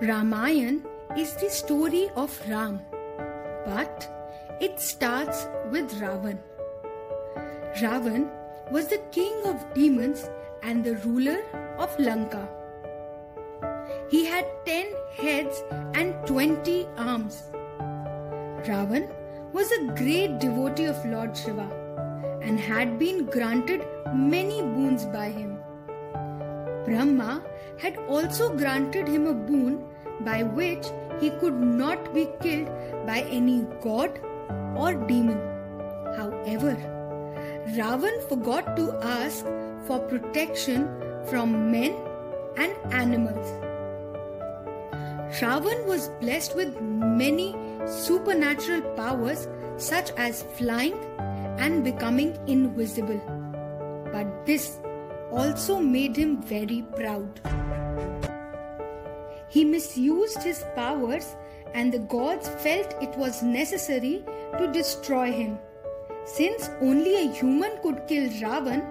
Ramayan is the story of Ram, but it starts with Ravan. Ravan was the king of demons and the ruler of Lanka. He had ten heads and twenty arms. Ravan was a great devotee of Lord Shiva and had been granted many boons by him. Brahma had also granted him a boon by which he could not be killed by any god or demon. However, Ravan forgot to ask for protection from men and animals. Ravan was blessed with many supernatural powers such as flying and becoming invisible. But this also made him very proud. He misused his powers, and the gods felt it was necessary to destroy him. Since only a human could kill Ravan,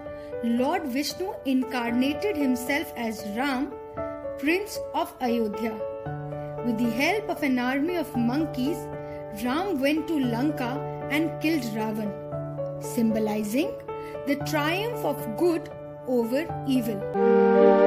Lord Vishnu incarnated himself as Ram, Prince of Ayodhya. With the help of an army of monkeys, Ram went to Lanka and killed Ravan, symbolizing the triumph of good over evil.